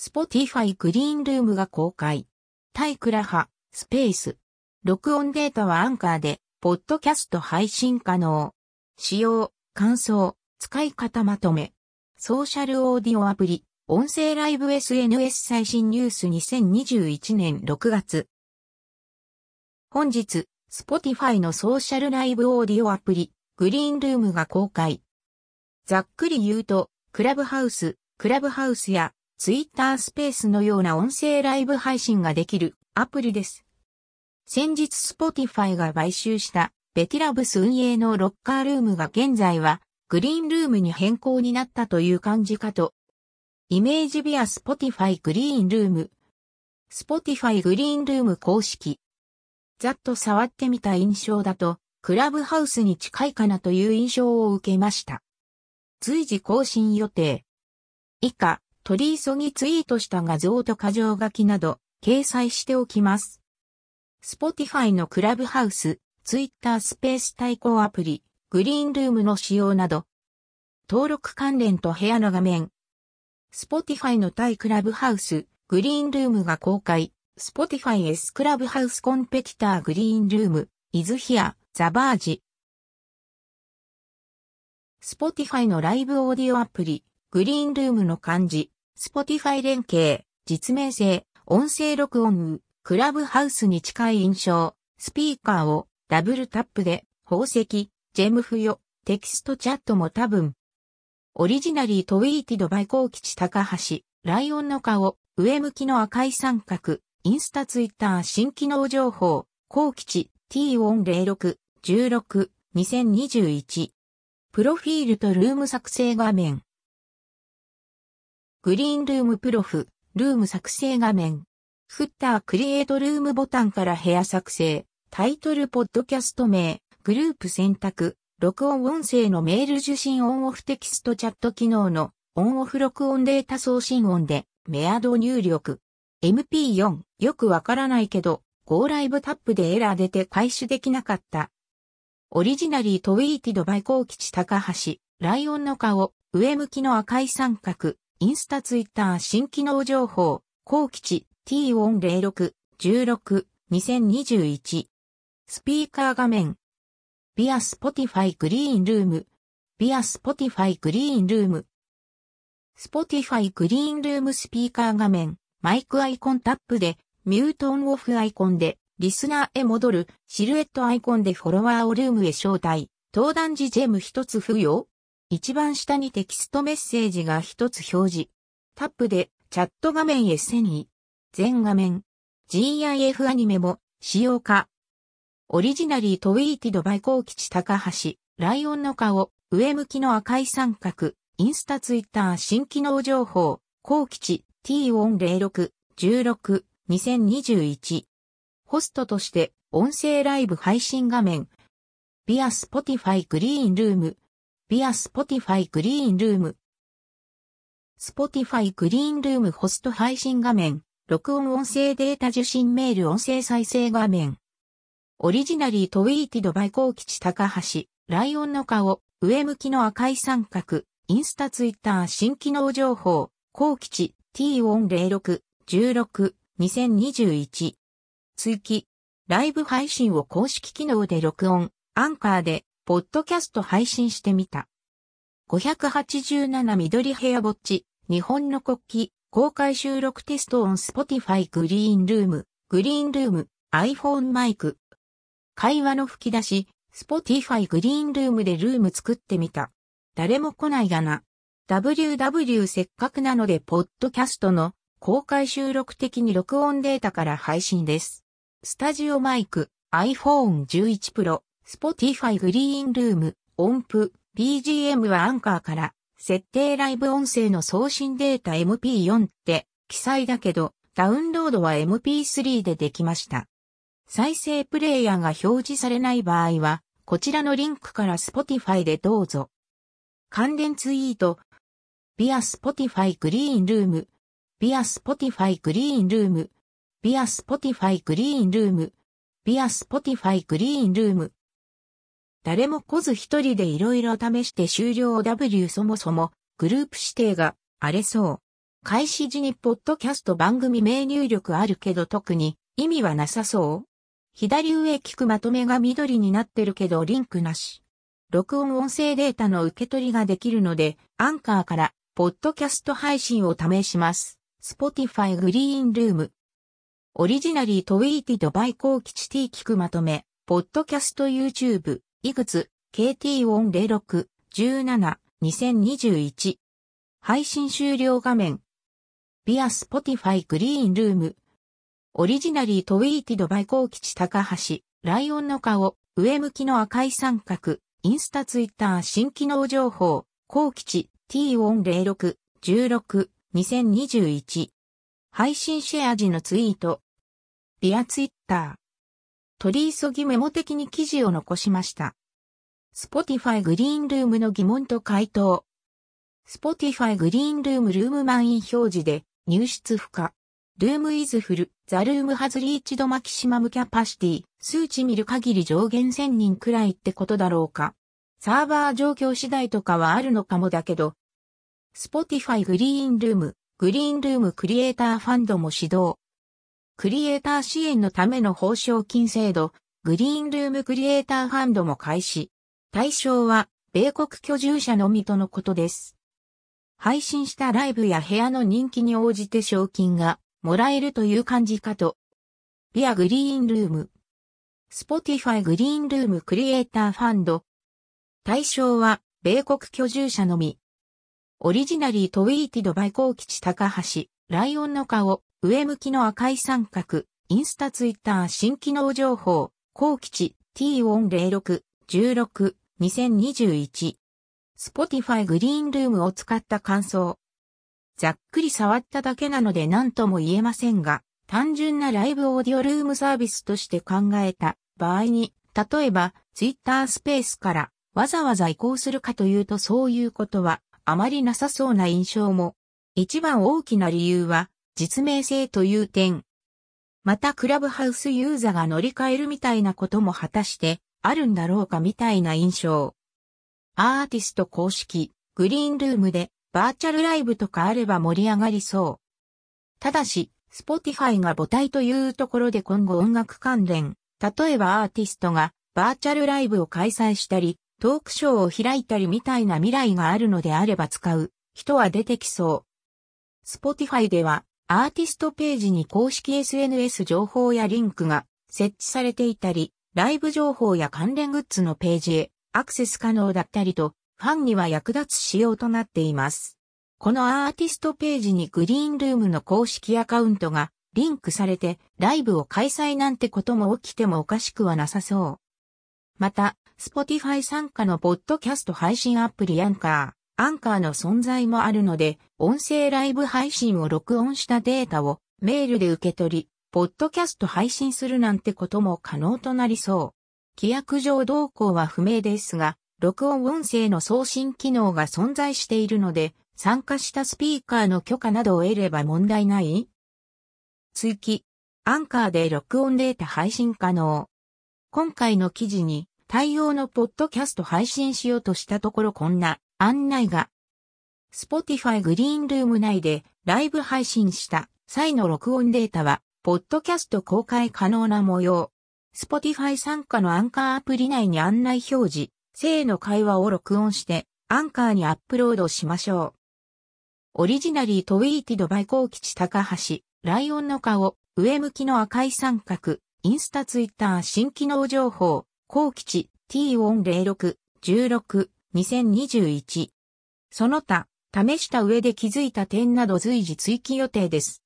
Spotify グリーンルームが公開。タイクラハ、スペース。録音データはアンカーで、ポッドキャスト配信可能。使用、感想、使い方まとめ。ソーシャルオーディオアプリ、音声ライブ SNS 最新ニュース2021年6月。本日、Spotify のソーシャルライブオーディオアプリ、グリーンルームが公開。ざっくり言うと、クラブハウス、クラブハウスやツイッタースペースのような音声ライブ配信ができるアプリです。先日 Spotify が買収したベティラブス運営のロッカールームが現在はグリーンルームに変更になったという感じかと。イメージビア Spotify グリーンルーム。Spotify グリーンルーム公式。ざっと触ってみた印象だと、クラブハウスに近いかなという印象を受けました。随時更新予定。以下、取り急ぎツイートした画像と箇条書きなど、掲載しておきます。Spotify のクラブハウス、Twitter スペース対抗アプリ、グリーンルームの使用など、登録関連と部屋の画面、Spotify の対クラブハウス、グリーンルームが公開、Spotify S クラブハウスコンペティターグリーンルーム、イズヒア、ザバージ。Spotify のライブオーディオアプリ、グリーンルームの漢字、Spotify 連携、実名性、音声録音、クラブハウスに近い印象、スピーカーをダブルタップで、宝石、ジェム付与、テキストチャットも多分。オリジナリートウィーティドバイコー吉高橋、ライオンの顔、上向きの赤い三角、インスタツイッター新機能情報、コ吉 T406、16、2021。プロフィールとルーム作成画面。グリーンルームプロフ、ルーム作成画面。フッタークリエイトルームボタンから部屋作成。タイトルポッドキャスト名、グループ選択、録音音声のメール受信オンオフテキストチャット機能の。オンオフ録音データ送信音で。メアド入力。MP4、よくわからないけど、Go ライブタップでエラー出て開始できなかった。Originally tweeted by コー吉高橋、ライオンの顔、上向きの赤い三角、インスタツイッター新機能情報、高吉 T406、16、2021。スピーカー画面。 via Spotify Greenroom。via Spotify Greenroom。Spotify Greenroom スピーカー画面。マイクアイコンタップで、ミュートオンオフアイコンで、リスナーへ戻る、シルエットアイコンでフォロワーをルームへ招待。登壇時ジェム一つ付与一番下にテキストメッセージが一つ表示。タップでチャット画面へ遷移。全画面。GIF アニメも使用か。オリジナリートウィーティドバイコー吉高橋、ライオンの顔、上向きの赤い三角、インスタツイッター新機能情報、コー吉 T406、16、2021。ホストとして音声ライブ配信画面。via Spotify Greenroom。via Spotify Greenroom。Spotify Greenroom ホスト配信画面。録音音声データ受信メール音声再生画面。 Originally tweeted by コー吉高橋、ライオンの顔、上向きの赤い三角、インスタツイッター新機能情報、コー吉 T406、16、2021。追記。ライブ配信を公式機能で録音、アンカーで、ポッドキャスト配信してみた。587緑部屋ぼっち、日本の国旗、公開収録テストオン Spotify グリーンルーム、グリーンルーム、iPhone マイク。会話の吹き出し、Spotify グリーンルームでルーム作ってみた。誰も来ないがな。ww せっかくなので、ポッドキャストの公開収録的に録音データから配信です。スタジオマイク、iPhone 11 Pro、Spotify グリーンルーム、音符、BGM はアンカーから、設定ライブ音声の送信データ MP4 って記載だけど、ダウンロードは MP3 でできました。再生プレイヤーが表示されない場合は、こちらのリンクから Spotify でどうぞ。関連ツイート。ビア Spotify グリーンルーム。ビア Spotify グリーンルーム。ビア Spotify グリーンルーム。ビア Spotify グリーンルーム。誰も来ず一人でいろいろ試して終了 W そもそもグループ指定が荒れそう。開始時にポッドキャスト番組名入力あるけど特に意味はなさそう左上聞くまとめが緑になってるけどリンクなし。録音音声データの受け取りができるので、アンカーから、ポッドキャスト配信を試します。Spotify グリーンルーム。オリジナリートウィーティドバイコーキチ T 聞くまとめ、ポッドキャスト YouTube、いくつ、KT106、17、2021。配信終了画面。ビア Spotify グリーンルーム。オリジナリートウィーティドバイコーキチ高橋、ライオンの顔、上向きの赤い三角、インスタツイッター新機能情報、高吉 T106、16、2021。配信シェア時のツイート。ビアツイッター。取り急ぎメモ的に記事を残しました。Spotify グリーンルームの疑問と回答。Spotify グリーンルームルーム満員表示で入出不可。ルームイズフル、ザルームハズリーチドマキシマムキャパシティ、数値見る限り上限1000人くらいってことだろうか。サーバー状況次第とかはあるのかもだけど、Spotify グリーンルーム、グリーンルームクリエイターファンドも始動。クリエイター支援のための報奨金制度、グリーンルームクリエイターファンドも開始。対象は、米国居住者のみとのことです。配信したライブや部屋の人気に応じて賞金がもらえるという感じかと。ビアグリーンルーム。Spotify グリーンルームクリエイターファンド。対象は、米国居住者のみ。オリジナリートウィーティドバイコー吉高橋、ライオンの顔、上向きの赤い三角、インスタツイッター新機能情報、コ吉 T106、16、2021。Spotify グリーンルームを使った感想。ざっくり触っただけなので何とも言えませんが、単純なライブオーディオルームサービスとして考えた場合に、例えば、ツイッタースペースからわざわざ移行するかというとそういうことはあまりなさそうな印象も。一番大きな理由は実名性という点。またクラブハウスユーザーが乗り換えるみたいなことも果たしてあるんだろうかみたいな印象。アーティスト公式グリーンルームでバーチャルライブとかあれば盛り上がりそう。ただし、スポティファイが母体というところで今後音楽関連、例えばアーティストがバーチャルライブを開催したり、トークショーを開いたりみたいな未来があるのであれば使う人は出てきそう。スポティファイではアーティストページに公式 SNS 情報やリンクが設置されていたり、ライブ情報や関連グッズのページへアクセス可能だったりと、ファンには役立つ仕様となっています。このアーティストページにグリーンルームの公式アカウントがリンクされてライブを開催なんてことも起きてもおかしくはなさそう。また、Spotify 傘下のポッドキャスト配信アプリアンカー、アンカーの存在もあるので、音声ライブ配信を録音したデータをメールで受け取り、ポッドキャスト配信するなんてことも可能となりそう。規約上動向は不明ですが、録音音声の送信機能が存在しているので、参加したスピーカーの許可などを得れば問題ない追記。アンカーで録音データ配信可能。今回の記事に対応のポッドキャスト配信しようとしたところこんな案内が。Spotify グリーンルーム内でライブ配信した際の録音データは、ポッドキャスト公開可能な模様。Spotify 参加のアンカーアプリ内に案内表示。性の会話を録音してアンカーにアップロードしましょう。オリジナリートウィーティドバイコー吉高橋、ライオンの顔、上向きの赤い三角、インスタツイッター新機能情報、コ吉 T106、16、2021。その他、試した上で気づいた点など随時追記予定です。